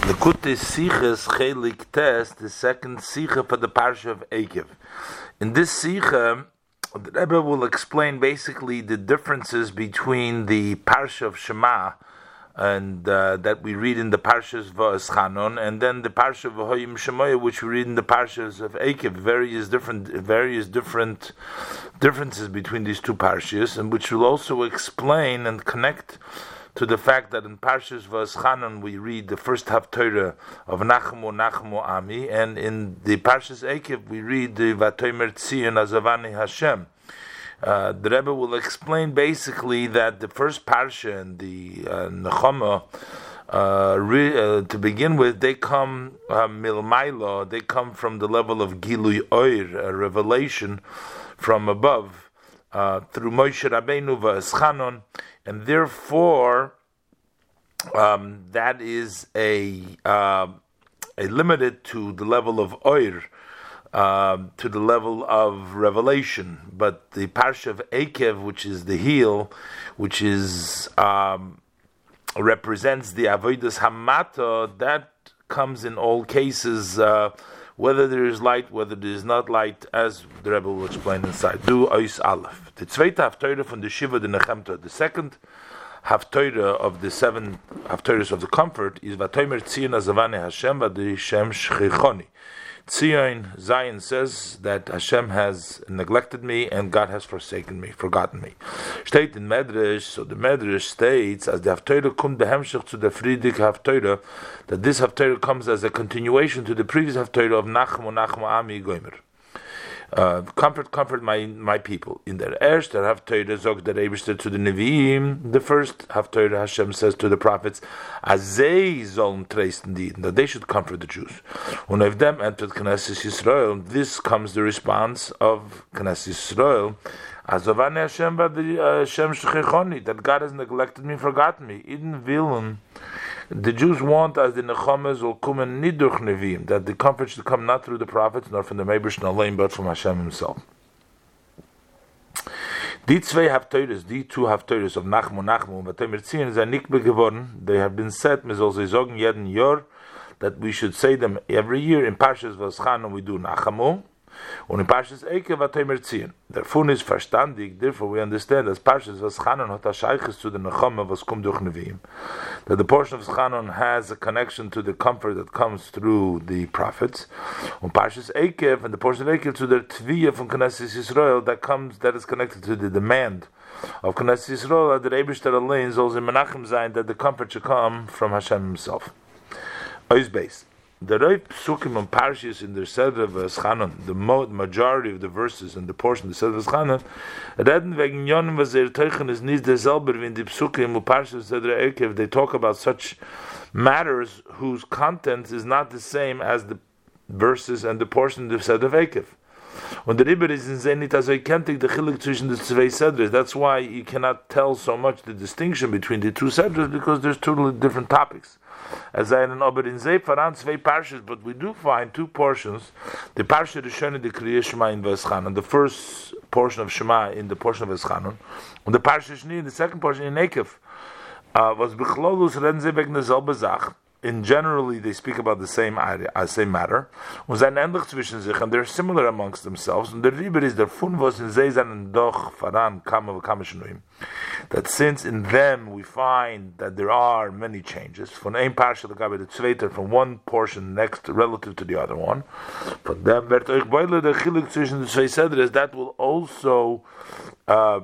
Lekute Siches Chelik Test, the second Sicha for the Parsha of Ekev. In this Sicha, the Rebbe will explain basically the differences between the Parsha of Shema and uh, that we read in the Parshas Va'eschanon, and then the Parsha of Vahoyim Shemoya, which we read in the Parshas of Ekev. Various different, various different differences between these two Parshas, and which will also explain and connect to the fact that in Parshas Va'eschanon we read the first Haftorah of Nachmu Nachmu Ami, and in the Parshas Ekev we read the Vatomer Tzion Azavani Hashem. Uh, the Rebbe will explain basically that the first parsha and the uh, Nechama, uh, re, uh, to begin with, they come uh, they come from the level of Gilui Oir, a revelation from above, uh, through Moshe Rabbeinu Va'eschanon, and therefore um, that is a uh, a limited to the level of oir, um, to the level of revelation. But the parsha of Akev, which is the heel, which is um, represents the avodas hamata, that comes in all cases. Uh, whether there is light, whether there is not light, as the Rebbe will explain inside. Do Ois Aleph. The zweite Haftorah from the Shiva de Nechemta. The second Haftorah of the seven Haftorahs of the comfort is Vatomer Tzion Azavane Hashem Vadishem Shchichoni. Tzion Zion says that Hashem has neglected me and God has forsaken me, forgotten me. Steht in Medrash, so the Medrash states, as the Haftorah kommt behemshich to the Friedrich Haftorah, that this Haftorah comes as a continuation to the previous Haftorah of Nachmu Nachmu Ami Goimer. Uh, comfort, comfort my my people. In der erster Haftorah zog der Eberster to the Nevi'im. The first Haftorah Hashem says to the prophets, Azei treisten die, that they should comfort the Jews. When if them entered Knesset Yisrael, this comes the response of Knesset Yisrael. Azovane Hashem Hashem Shechechoni, that God has neglected me, forgotten me. In Vilun, the Jews want, as the Nechomes will come in Niduch that the comfort should come not through the prophets, nor from the Meibers Nalaim, but from Hashem Himself. Die zwei Hafteures, die two Hafteures of Nachmu Nachmu und Vatemer Tzion, sind nicht geworden. They have been said, man soll sie sagen jeden Jahr, that we should say them every year. In Parshas Vaschanu we do Nachamu, und in Parshas Eke Vatemer Tzion. Der Fun ist verstandig, therefore we understand, as Parshas Vaschanu hat a Scheiches zu den Nechama, was kommt durch Neviim. That the portion of Schanon has a connection to the comfort that comes through the prophets. Und Parshas Ekev, and the portion of Ekev to the Tviyah from Knesset Yisrael that comes, that is connected to the demand of Knesset Yisrael, that the Ebershter Allein soll in Menachem sein, that the comfort should come from Hashem himself. Ois base. The Roi Psukim and Parshas in the Seder of Eschanon, the majority of the verses and the portion of the Seder of Eschanon, reden wegen Yonim was er teuchen is nicht derselbe wie in the Psukim and Parshas Seder Ekev, they talk about such matters whose content is not the same as the verses and the portion of the Seder of Ekev. Und der Iber ist in Zenit, also ich kennt the Chilik zwischen the zwei Sedres. That's why you cannot tell so much the distinction between the two Sedres, because there's totally different topics. As I know, but in Zay Faran zwei Parshas, but we do find two portions. The Parsha Rishon the Kriya Shema in Veschanon, the first portion of Shema in the portion of Veschanon, and the Parsha Shni in the second portion in Nekev. Uh, was Bechlolus wegen derselbe Sach. In generally, they speak about the same uh, same matter. Und sein ähnlich zwischen sich, and they're similar amongst themselves. Und der Rieber ist der Fun, was in Zeisan und Doch, Faran, Kama, Kamashnuim. That since in them we find that there are many changes, von ein Parsha, the Gabi, the Zweiter, from one portion next relative to the other one. Von dem wird euch beide der Chilik zwischen den zwei Sedres, that will also uh,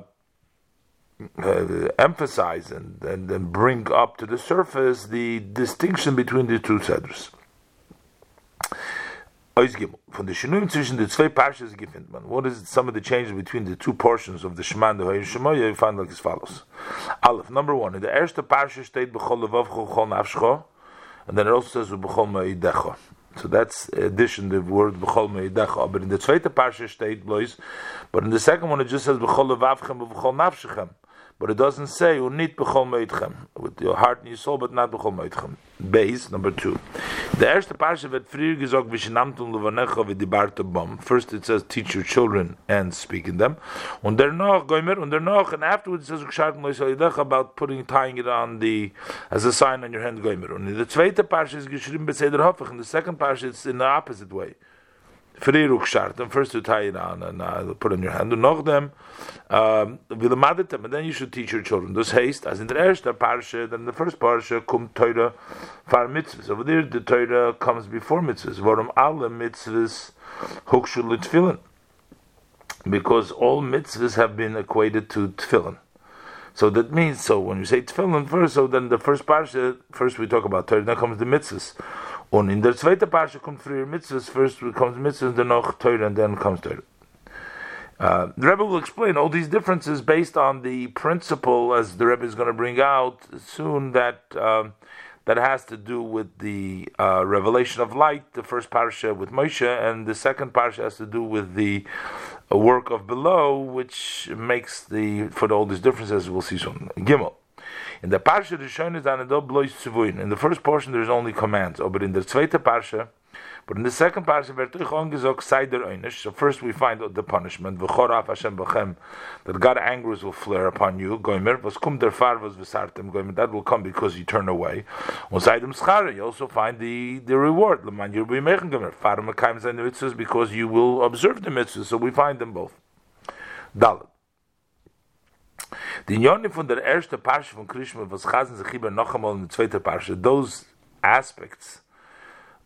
uh, emphasize and, and, and bring up to the surface the distinction between the two seders. Von the Shinuim zwischen the zwei Parshas gefindt. What is some of the changes between the two portions of the Shema and the Shema? You find like as follows. Aleph, number one, in the erste Parsha steht B'chol Levavcho Chol Nafshcho, and then it also says B'chol Ma'idecho. So that's addition the word b'chol meidecha. But in the zweite parsha state blois, but in the second one it just says b'chol levavchem b'chol nafshechem. But it doesn't say you unit bechol with your heart and your soul, but not bechol meitchem. Base number two. The erste parsha wird früher gesagt, v'shenamt levanecha v'dibarte bom. First it says, teach your children and speak in them. Und danach, goimer, und danach, and afterwards it says, gsharten loisalidecha about putting, tying it on the, as a sign on your hand, goimer. In the zweite parsha is geschrieben, beseder hofach. In the second parsha it's in the opposite way. First to tie it on and uh, put on your hand. And noch them, um, and then you should teach your children. This haste, as in the erste parsha, then the first parsha, kum Torah far mitzvahs. Over there, the Torah comes before mitzvahs. Varum alle mitzvahs hukshu. Because all mitzvahs have been equated to tefillin. So that means, so when you say tefillin first, so then the first parsha, first we talk about Torah, then comes the mitzvahs. Und in der zweite Parche kommt früher Mitzvahs, first comes Mitzvahs, then noch Torah, and then comes Torah. Uh, the Rebbe will explain all these differences based on the principle, as the Rebbe is going to bring out soon, that um, that has to do with the uh, revelation of light. The first parsha with Moshe, and the second parsha has to do with the uh, work of below, which makes the for all these differences. We'll see soon. Gimel. In der Parsha is an blois tzuvuin. In the first portion there is only commands, but in the zweite Parsha, but in the second Parsha. So first we find the punishment, that God angers will flare upon you, was far was that will come because you turn away. You also find the, the reward, you'll be making because you will observe the mitzvahs, so we find them both. Dalet. Die Unionen von der erste Parsche von Krishma, was chasen sich hier noch einmal in der zweite Parsche, those aspects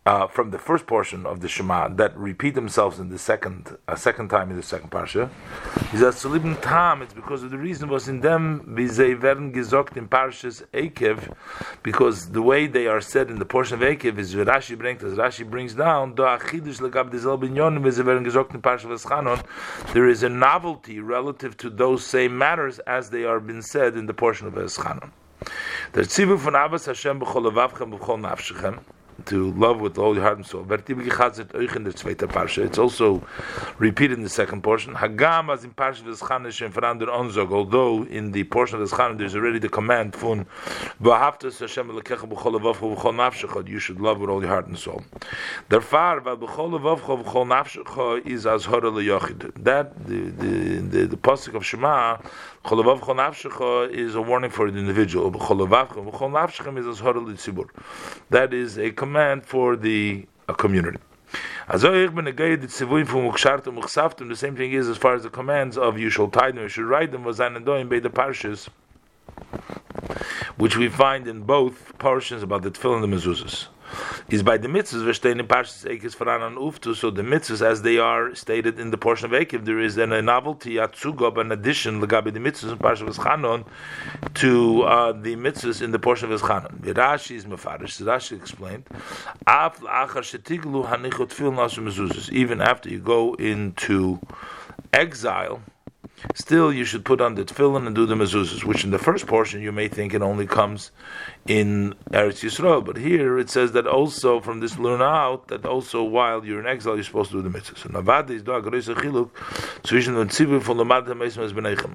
uh, from the first portion of the Shema that repeat themselves in the second a second time in the second parsha. He says live tam. It's because of the reason was in them sie werden gesagt in parshas Ekev, because the way they are said in the portion of Ekev is Rashi brings as Rashi brings down do achidush legab dizel binyon sie werden in parshas Veschanon. There is a novelty relative to those same matters as they are been said in the portion of Veschanon. Der Tzivu von Abbas Hashem b'chol levavchem b'chol nafshechem to love with all your heart and soul. It's also repeated in the second portion. Hagam as and although in the portion of V'Schanish there's already the command you should love with all your heart and soul. Therefore, is as. That, the, the, the, the Pasuk of Shema, Chol Nafshecha is a warning for the individual. B'Chol Avavcha B'Chol Nafshecha is as Hora L'Tzibur. That is a command for the community. The same thing is as far as the commands of you shall tie them, you should write them the parshas which we find in both portions about the tefillin and the mezuzahs is by the mitzvahs verstehen in Parshas Ekev Faran and Uftu. So the mitzvahs, as they are stated in the portion of Ekev, there is then a novelty, a tzugob, an addition, legabi the mitzvahs in Parshas Chanon, to uh, the mitzvahs in the portion of Chanon. Rashi is mefarish. Rashi explained, af la'achar shetiglu hanichot fil nasu mezuzas. Even after you go into exile, still you should put on the tefillin and do the mezuzahs, which in the first portion you may think it only comes in Eretz Yisrael, but here it says that also from this learn out that also while you're in exile you're supposed to do the mitzvahs.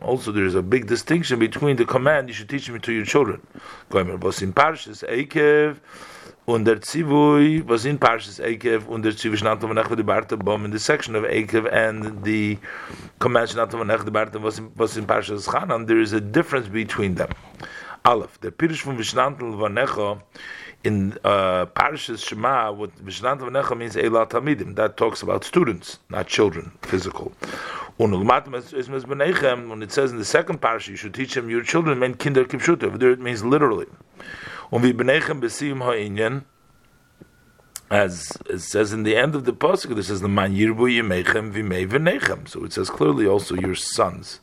Also there is a big distinction between the command you should teach them to your children. Parshas und der Zivui was in Parshas Eikev und der Zivui shnat vanach the Barte Bom in the section of Eikev and the command shnat vanach the Barte was in, was in Parshas Chanan there is a difference between them. Aleph. The Pirush from Vishnantel Vanecha in uh, Parashas Shema, what Vishnantel Vanecha means Eilat Tamidim. That talks about students, not children, physical. When it says in the second parasha, you should teach them your children, mean kinder kipshuta. There it means literally. As it says in the end of the pasuk, this says the man yirbu yemechem v'mei v'nechem. So it says clearly also your sons.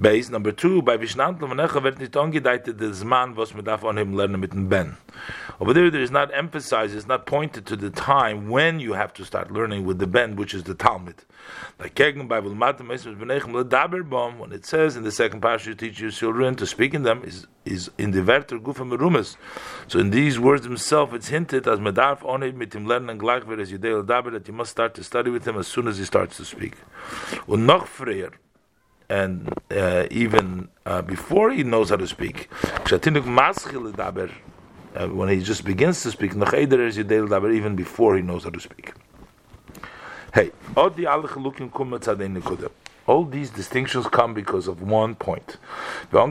Base number two, by Vishnant Lamanecha wird nicht angedeutet das Mann, was man darf on him lernen mit dem Ben. Over there, there is not emphasized, it's not pointed to the time when you have to start learning with the Ben, which is the Talmud. Like Kegen Bible when it says in the second passage, you teach your children to speak in them, is is in the Werter Gufa Merumas. So in these words themselves, it's hinted as Medarf on him mit him lernen gleich as Yudel Daber that you must start to study with him as soon as he starts to speak. Und noch and uh, even uh, before he knows how to speak. Uh, when he just begins to speak, even before he knows how to speak. Hey, all these distinctions come because of one point. As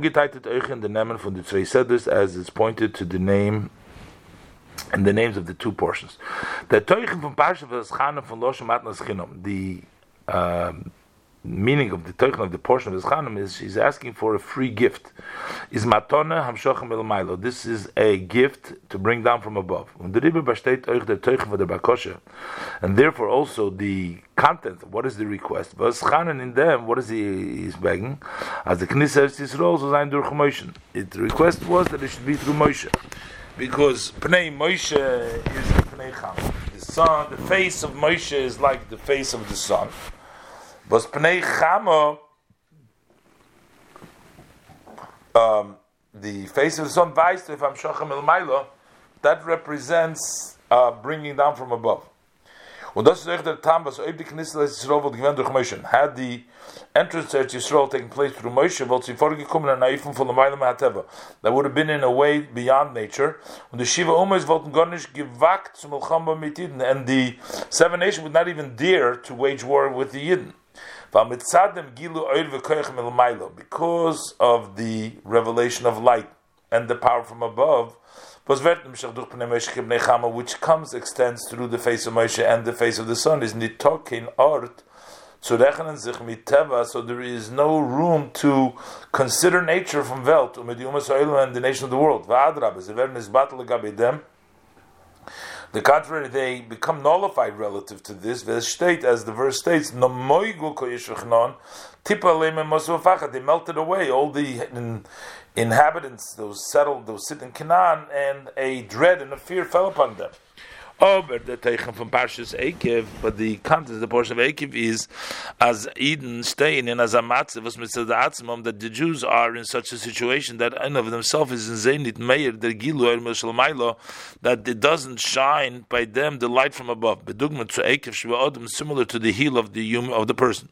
it's pointed to the name and the names of the two portions. The Teuchen from Parsha V'Eschana from Loshem Matnas Chinom, the meaning of the Teuchen of the portion of Eschanam is she's asking for a free gift. Is Matona Hamshochem El This is a gift to bring down from above. And therefore also the content, what is the request? V'Eschanan in them, what is he is begging? As the Knesset Yisrael, so sein durch Moshe. The request was that it should be through Moshe because Pnei Moshe is Pnei Cham. The sun, the face of Moshe is like the face of the sun. But Pnei Chama, um, the face of the sun, Vice, if I'm Shochem El that represents uh, bringing down from above. Und das ist echt der Tam, was ob die Knistel Yisrael wird gewinnt durch Moshe. Had the entrance to Yisrael taken place through Moshe, wollte sie vorgekommen an Naifum von der Meilam HaTeva. That would have been in a way beyond nature. Und die Shiva Umas wollten gar nicht gewagt zum Melchamba mit Yidden. And the seven nations would not even dare to wage war with the Yidden. Because of the revelation of light and the power from above, which comes, extends through the face of Moshe and the face of the sun, is nitokin art. So there is no room to consider nature from Welt and the nation of the world. The contrary, they become nullified relative to this. Verse state, as the verse states, They melted away all the in, inhabitants, those settled, those sit in Canaan, and a dread and a fear fell upon them. Over the Teichen from Parshas Ekev, but the content of the portion of Ekev is as Eden staying in as a matzah was mitzvah that the Jews are in such a situation that in of themselves is in Zainit Meir the Gilu er that it doesn't shine by them the light from above. Bedugma to Ekev Shva similar to the heel of the human of the person.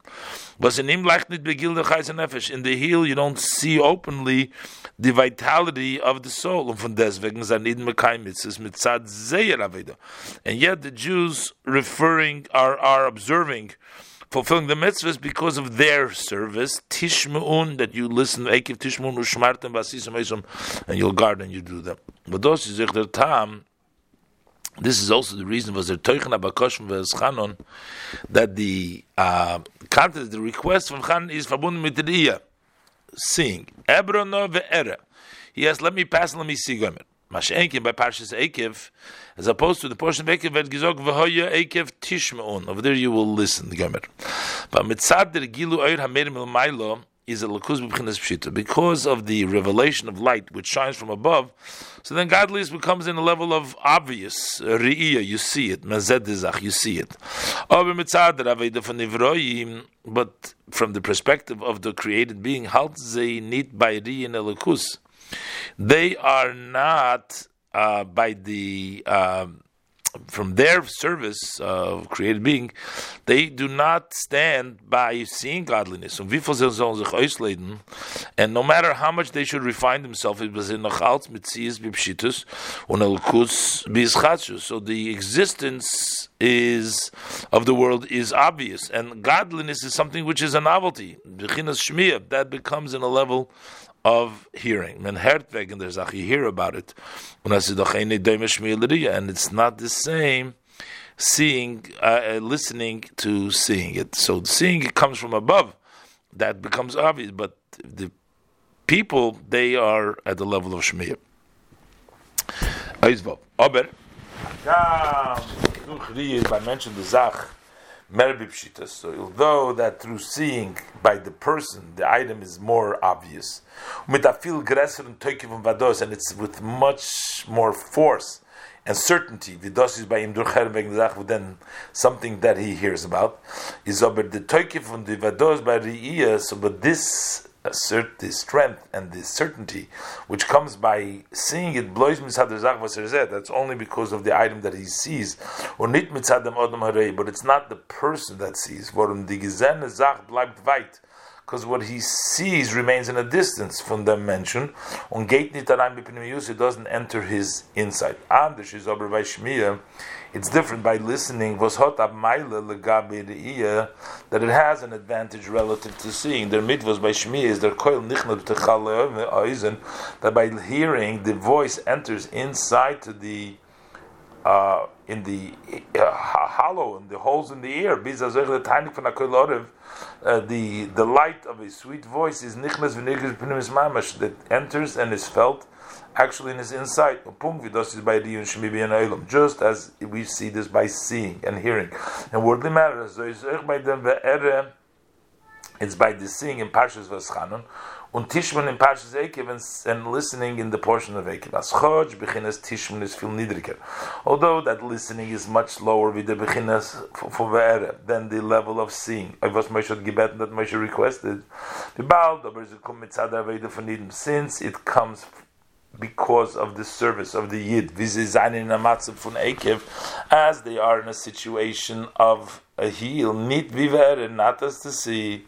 Was in him like nit begil nefesh. In the heel, you don't see openly the vitality of the soul. Und von deswegen sind Eden Mekai Mitzvahs mit Zad Zeyer Aveda. And yet the Jews referring are are observing fulfilling the mitzvahs because of their service. Tishmuun, that you listen, Ekiv Tishmuun, Ushmartem, Basisam, and you'll guard and you do them. But those is their time. This is also the reason was there Teuchen Abakoshim Chanon that the uh, the request from Chan is verbunden mit seeing. Ebrono ve'era. He has let me pass, let me see Gomer. Mashenkin by Parshas Ekev, as opposed to the portion of Ekev that Gizok v'hoya Ekev. Over there you will listen, Gomer. But mitzad der gilu oir hamerim el mailo, is a lakuz b'chinas pshita because of the revelation of light which shines from above. So then godliness becomes in a level of obvious re'iyah. You see it, mazed You see it. But from the perspective of the created being, halt ze nit by elikus. They are not uh, by the. Um, from their service of created being, they do not stand by seeing godliness. And no matter how much they should refine themselves, it was in So the existence is of the world is obvious, and godliness is something which is a novelty. That becomes in a level of hearing. Men hert wegen der you hear about it. And it's not the same seeing, uh, uh, listening to seeing it. So seeing it comes from above. That becomes obvious, but the people, they are at the level of Shmiyah. Aber, I mentioned the Zach, so although that through seeing by the person the item is more obvious, mitafil and it's with much more force and certainty, Vidosis by Begin Zahv than something that he hears about, is over the toikif from the vados by so but this assert the strength and the certainty which comes by seeing it that's only because of the item that he sees. But it's not the person that sees because what he sees remains in a distance from the mention. On gate it doesn't enter his insight. It's different by listening. That it has an advantage relative to seeing. Their mitvos by shmiyah is their koil that by hearing the voice enters inside to the uh, in the uh, hollow in the holes in the ear. Uh, the the light of a sweet voice is nichnas v'nigris mamash that enters and is felt actually in his inside. Just as we see this by seeing and hearing. And worldly matters, it's by the seeing in Parshas Vaschanon, und Tishman in Parshas Ekev and, listening in the portion of Ekev. As Choj, Bechinas Tishman is viel niedriger. Although that listening is much lower with the Bechinas for Ve'ere than the level of seeing. I was Moshe gebeten that Moshe requested. Since it comes because of the service of the Yid, as they are in a situation of a heel, nit viver, not as to see.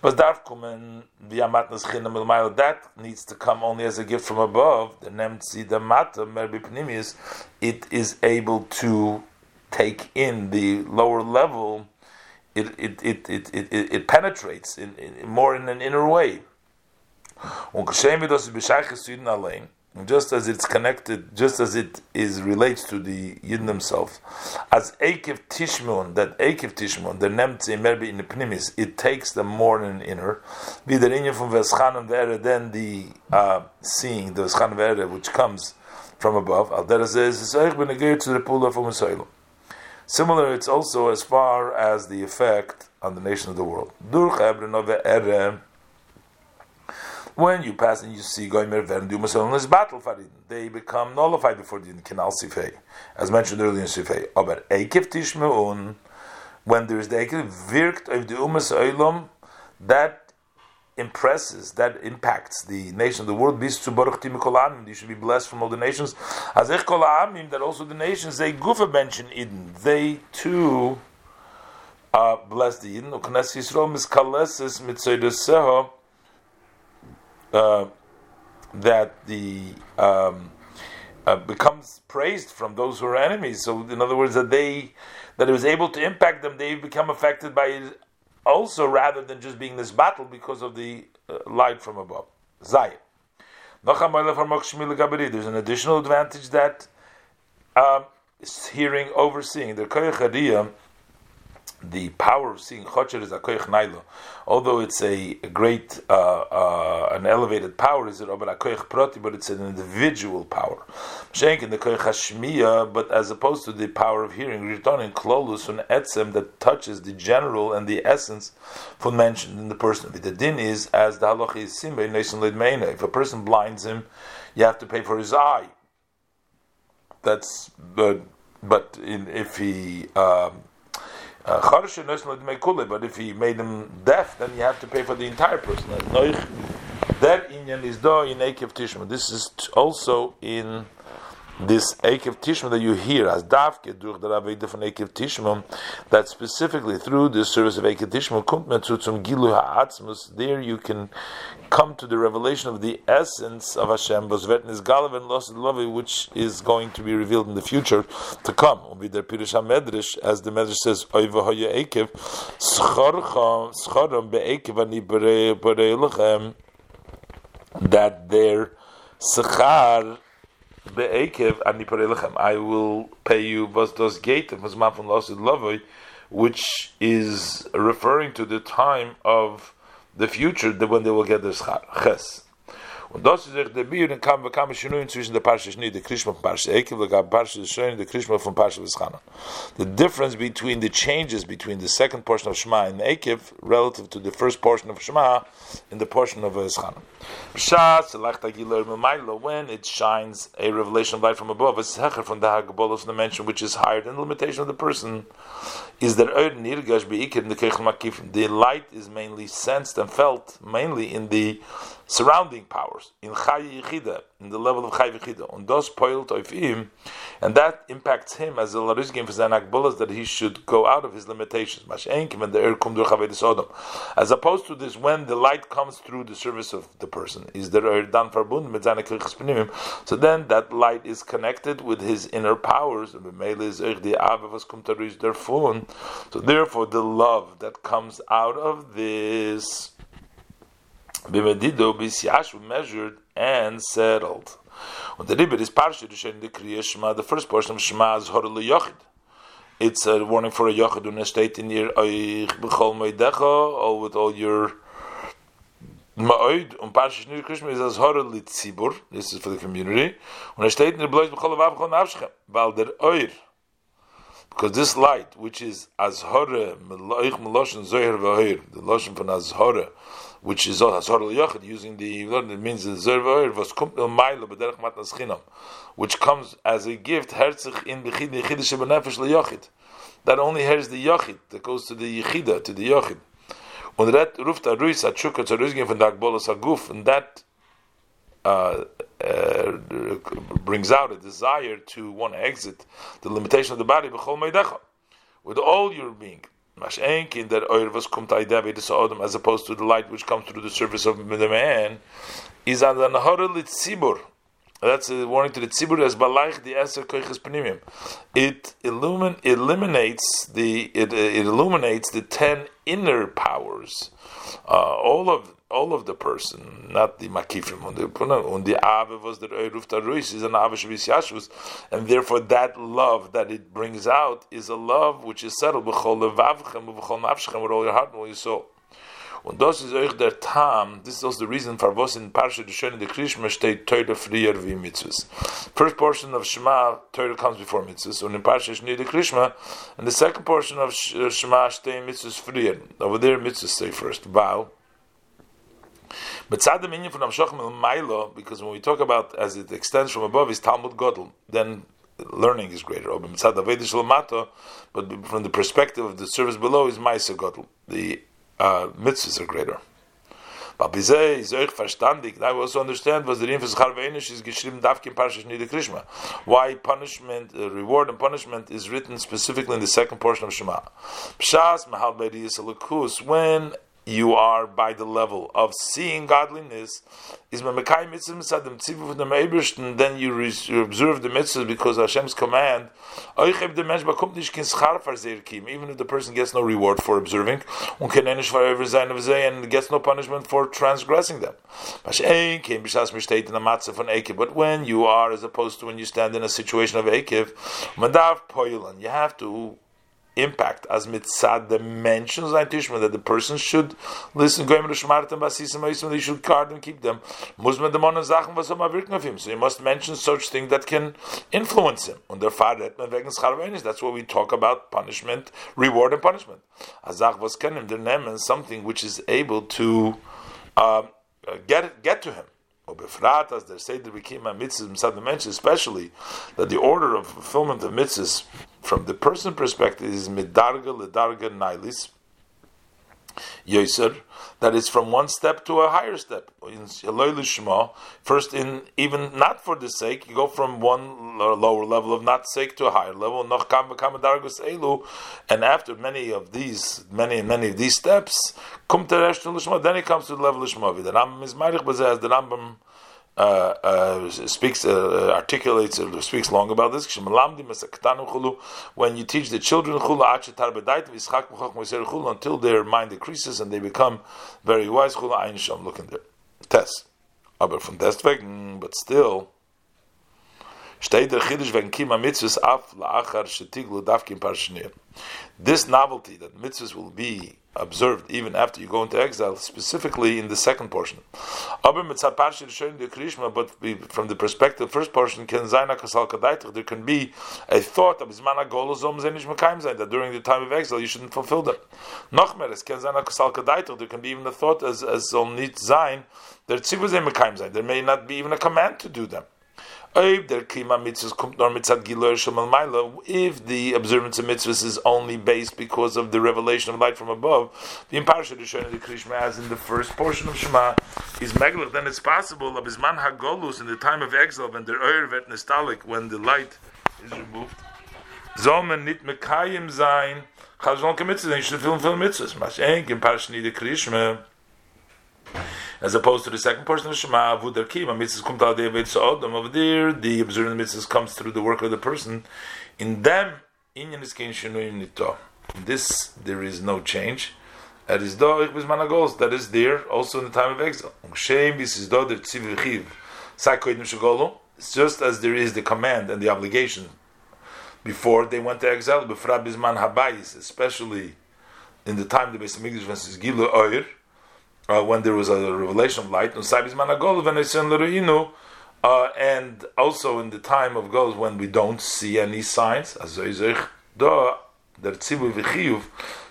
But that needs to come only as a gift from above. The nemtzi the mata merbi it is able to take in the lower level. It it it it it, it penetrates in, in, more in an inner way just as it's connected, just as it is relates to the Yidden himself, as Ekev Tishmon, that Ekev Tishmon, the Nemtze Merbi in the Pnimis, it takes them more in inner, be the Inyan from Veschan and Vere, then the uh, seeing, the Veschan Vere, which comes from above, Al Derazez, to the Pula from Asylum. Similar, it's also as far as the effect on the nation of the world. Dur Ere, when you pass and you see Goimer Vernduma Solon battle for it, they become nullified before the Kinal Sifei, as mentioned earlier in Sifei. Aber Ekev Tishmeun, when there is the Ekev Virkt of the Umas Oilom, that impresses, that impacts the nation of the world. Bis zu Baruch You should be blessed from all the nations. As ich kol that also the nations they gufa mention Eden. They too uh, bless the Eden. Uknas Yisrael miskaleses mitzoideseho uh, that the um, uh, becomes praised from those who are enemies. So, in other words, that they that it was able to impact them, they become affected by it also, rather than just being this battle because of the uh, light from above. Zayim. There's an additional advantage that um, hearing, overseeing. The koyach the power of seeing Chocher is a koich nailo. Although it's a, great, uh, uh, an elevated power, is it over a koich proti, but it's an individual power. Shenk in the koich hashmiya, but as opposed to the power of hearing, returning klolus and etzem that touches the general and the essence for mentioned in the person. The din is as the halach is simba nation If a person blinds him, you have to pay for his eye. That's but but in, if he um, but if he made him deaf, then you have to pay for the entire person. That inyan is do in Tishma. This is also in this Ekev Tishma that you hear as Davke durch der Aveda von Ekev Tishma, that specifically through the service of Ekev Tishma, zu zum Gilu Ha'atzmus, there you can come to the revelation of the essence of Hashem, which is going to be revealed in the future to come. With the Pirush HaMedrash, as the Medrash says, Oiva Hoya Ekev, Schorom Be'ekev Ani Berei that their Sechar Be'ekev Ani Berei I will pay you was dos gate was Mafon Losid Lovoi, which is referring to the time of the future, when they will get the schar. Ches. Und das ist der Bier, kam, schon zwischen der Schnee, der Krishma von der der Krishma von. The difference between the changes between the second portion of Shema in Ekev relative to the first portion of Shema in the portion of Vischana. When it shines a revelation of light from above, it's hecher from the Hagabolos dimension, which is higher than the limitation of the person, is that the light is mainly sensed and felt mainly in the surrounding powers in Chay Yichida, in the level of Chay Yichida, and those poiled of him, and that impacts him as a larizgim for Zanak Bullahs that he should go out of his limitations. when the air As opposed to this, when the light comes through the service of the person, is the air done for So then that light is connected with his inner powers. So therefore, the love that comes out of this Bimedido bisyashu measured and settled. When the ribbit is partially in the Kriya Shema, the first portion of Shema is Horel Yochid. It's a warning for a Yochid in a state in your Oich B'chol Moedecha, all with all your Ma'oid, und Parshas Nir Krishma is as Horel Litzibur, this is for the community, und er steht in der Blois B'chol Avav B'chol Navshchem, weil der Oir, because this light, which is Azhore, Meloich Meloshen Zohar V'Hoir, the Loshen from Azhore, which is Hazor Yochid, using the it means the Zerva was Kumpel Mailo B'derech Matnas Chinam, which comes as a gift Herzich in Bechid Yechidah Shebenefesh LeYochid. That only hears the Yochid, that goes to the Yechida, to the Yochid. Und that ruft a Ruiz a Tshuka zu Ruizgin von der Agbolas Aguf, and that uh, uh, brings out a desire to want to exit the limitation of the body with all your being. That kum as opposed to the light which comes through the surface of the man is an litzibur. That's a warning to the tzibur as balaich the eser koiches penimim. It illumin, eliminates the it, it illuminates the ten inner powers. Uh, all of all of the person, not the makifim. Und the punan, on the ave was the eruv taruis is an ave shabis and therefore that love that it brings out is a love which is settled b'chol levavchem b'chol nafshchem with all your heart and all your soul. Und das ist euch der Tam, this is also the reason for was in Parsha in the Krishma steht Teure frier wie mitzvahs. First portion of Shema, Teure comes before mitzvahs, and in Parsha Shni the Krishma, and the second portion of uh, Shema stay mitzvahs frier. Over there mitzvahs stay first. Vow. Mitzad the minion from Amshochem Mailo, because when we talk about as it extends from above, is Talmud Godel, then learning is greater. But from the perspective of the service below is Maisa Godel. The uh, mitzvahs are greater. Verstandig. I also understand was the Rinfes Charveinish is geschrieben Parshas Nida Krishma. Why punishment, uh, reward and punishment is written specifically in the second portion of Shema. Pshas Mahal when you are by the level of seeing godliness is then you, observe the mitzvahs because Hashem's command even if the person gets no reward for observing and gets no punishment for transgressing them. But when you are as opposed to when you stand in a situation of Ekiv you have to impact as mitzad the mentions like Tishma that the person should listen goyim rishmartem basisim oisim they should guard and keep them. Musman the monen Sachen was am of him so you must mention such thing that can influence him. Und der Vater man wegen scharvenis that's what we talk about punishment reward and punishment. Azach was him the nemen something which is able to uh, get get to him. Befrat, as they say the Rikima mitzvahs, mentions especially that the order of fulfillment of mitzvahs from the person perspective is midarga ledarga nailis yoser that is from one step to a higher step. In Shema, first in even not for the sake you go from one lower level of not sake to a higher level and after many of these many and many of these steps then it comes to the level of Shema the Rambam is Marich as the Rambam uh, uh, speaks, uh, articulates, uh, speaks long about this. When you teach the children until their mind decreases and they become very wise, look in there. Test. Aber von deswegen, but still, steht der Chiddush wegen Kima Mitzvahs af la'achar shetiglu. This novelty that mitzvahs will be observed even after you go into exile, specifically in the second portion. But from the perspective of the first portion, there can be a thought of that during the time of exile you shouldn't fulfill them. There can be even a thought as as Zom Zain, there may not be even a command to do them. If the observance of mitzvahs is only based because of the revelation of light from above, the parsha the Krishma as in the first portion of Shema is megalach, then it's possible of man hagolus in the time of exile when the oir vet nostalgic when the light is removed. Zolmen nit mekayim zayin chazon kemitzvah, then you should film film mitzvahs. Mashenk in parsha the Krishma as opposed to the second portion of Shema, Avudar Kima, mitzvahs kumt al Odom. Over there, the observant mitzvahs comes through the work of the person. In them, inyan is kein shenuyim nito. In this, there is no change. That is. That is there also in the time of exile. It's just as there is the command and the obligation before they went to exile, especially in the time the Beis Hamikdash versus Gilu Oyer, uh, when there was a revelation of light, uh, and also in the time of goals when we don't see any signs,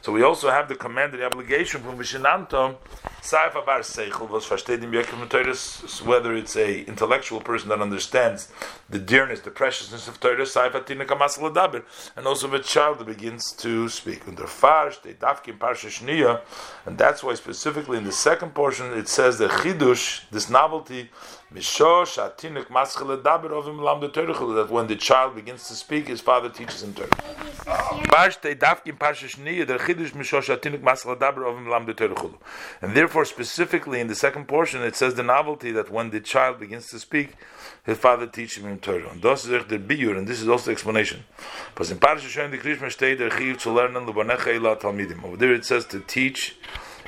so we also have the command and the obligation from Vishinantom, Saifa Bar Seichel, was versteht im Yekim whether it's a intellectual person that understands the dearness, the preciousness of Torah, Saifa Tina and also a child that begins to speak. Under Farsh, they Dafkim Parsha Shniya, and that's why specifically in the second portion it says the Chidush, this novelty, that when the child begins to speak, his father teaches him Torah. And therefore, specifically in the second portion, it says the novelty that when the child begins to speak, his father teaches him Torah. And this is also the explanation. Because in the to Over there it says to teach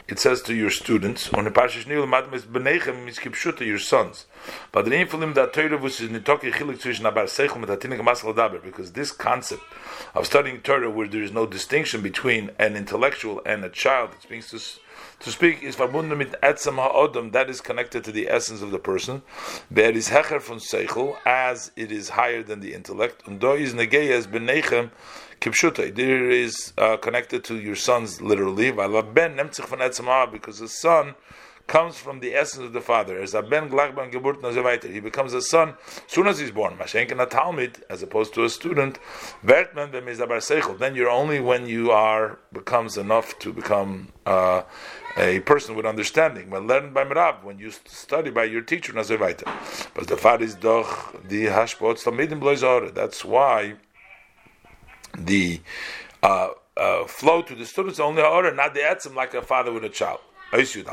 it says to your students, on the Parshish Nil Madmes Benechem Miskipshuta, your sons. But the infilim that Torah which is Nitoki Chilik Tzvish Nabar Seichum Tatinik Masal Daber, because this concept of studying Torah where there is no distinction between an intellectual and a child that speaks to to speak is verbunden mit etzem ha'odom, that is connected to the essence of the person. There is hecher von seichel, as it is higher than the intellect. And do is negeyes benechem kipshuta. There is uh, connected to your sons literally. Because the son comes from the essence of the father. As a ben glagban geburt nazevaiter, he becomes a son as soon as he's born. Mashenken a talmid, as opposed to a student. Vertman b'mizabar seichel. Then you're only when you are becomes enough to become uh, a person with understanding. When learned by Merav, when you study by your teacher nazevaiter. But the father is doch the hashpot talmidim bloizor. That's why the uh, uh, flow to the students only order, not the etzim like a father with a child. Based on the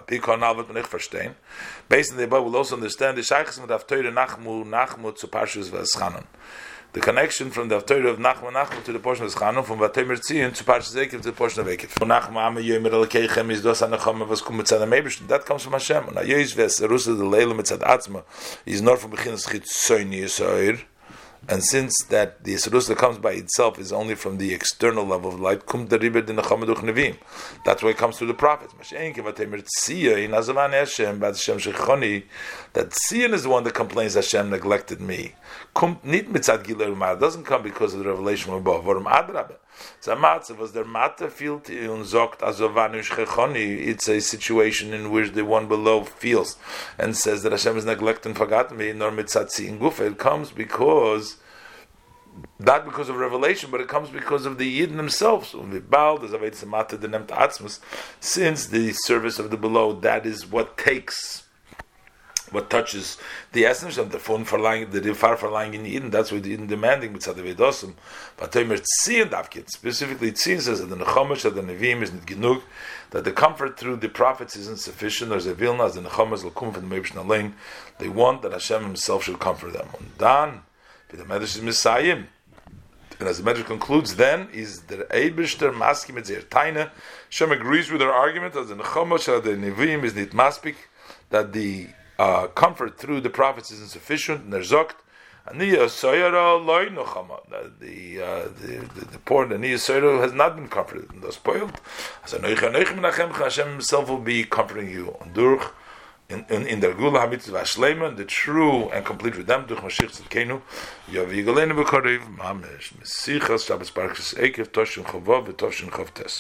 above, we'll also understand the Shaykhs with Avtoyre Nachmu Nachmu to Parshas Veschanon. The connection from the Avtoyre of Nachmu Nachmu to the portion of Veschanon, from Vatemer Tzion to Parshas Ekev to the portion of Ekev. Nachmu Ame Yomer Elkeichem is dos anachom was kum mitzad Amebish. That comes from Hashem. And Ayoyis Ves, Erusa the Leila mitzad Atzma, is not from Bechinas Chitzoyni Yisoyer. And since that the Yisrus that comes by itself is only from the external level of light, that's why it comes through the prophets. That Tzion is the one that complains Hashem neglected me. Doesn't come because of the revelation from above. Was der Mathe fehlt und sagt, also it's a situation in which the one below feels and says that Hashem is neglected and forgotten me, nor mitzatzi in gufa. It comes because not because of revelation, but it comes because of the Yidden themselves. Um, since the service of the below, that is what takes what touches the essence of the fun for lying, the far for lying in Eden. That's what Eden demanding mitzad vedosim. But Tomer tzion davkit specifically tzion says that the nechomish of the neviim is not genug. That the comfort through the prophets isn't sufficient. There's a vilna as the nechomish lakum from the Meibshna Lane. They want that Hashem Himself should comfort them. And dan, the medrash is Messiah. And as the Medrash concludes, then is the Eibishter maskim et Taina. Shem agrees with their argument as the Nechomosh of the Nevi'im is nit maspik that the uh, comfort through the prophets is insufficient, they're. The, uh, the, the, the, the poor, the Niyah has not been comforted and thus spoiled. Hashem himself will be comforting you. In, in, in der Gula HaMitzvah Shlema, the true and complete redemption, durch Mashiach Tzidkenu, Yav Yigalenu B'Korev, Mamesh, Mesichas, Shabbos Parashas Ekev, Toshin Chavov, Toshin Chavtes.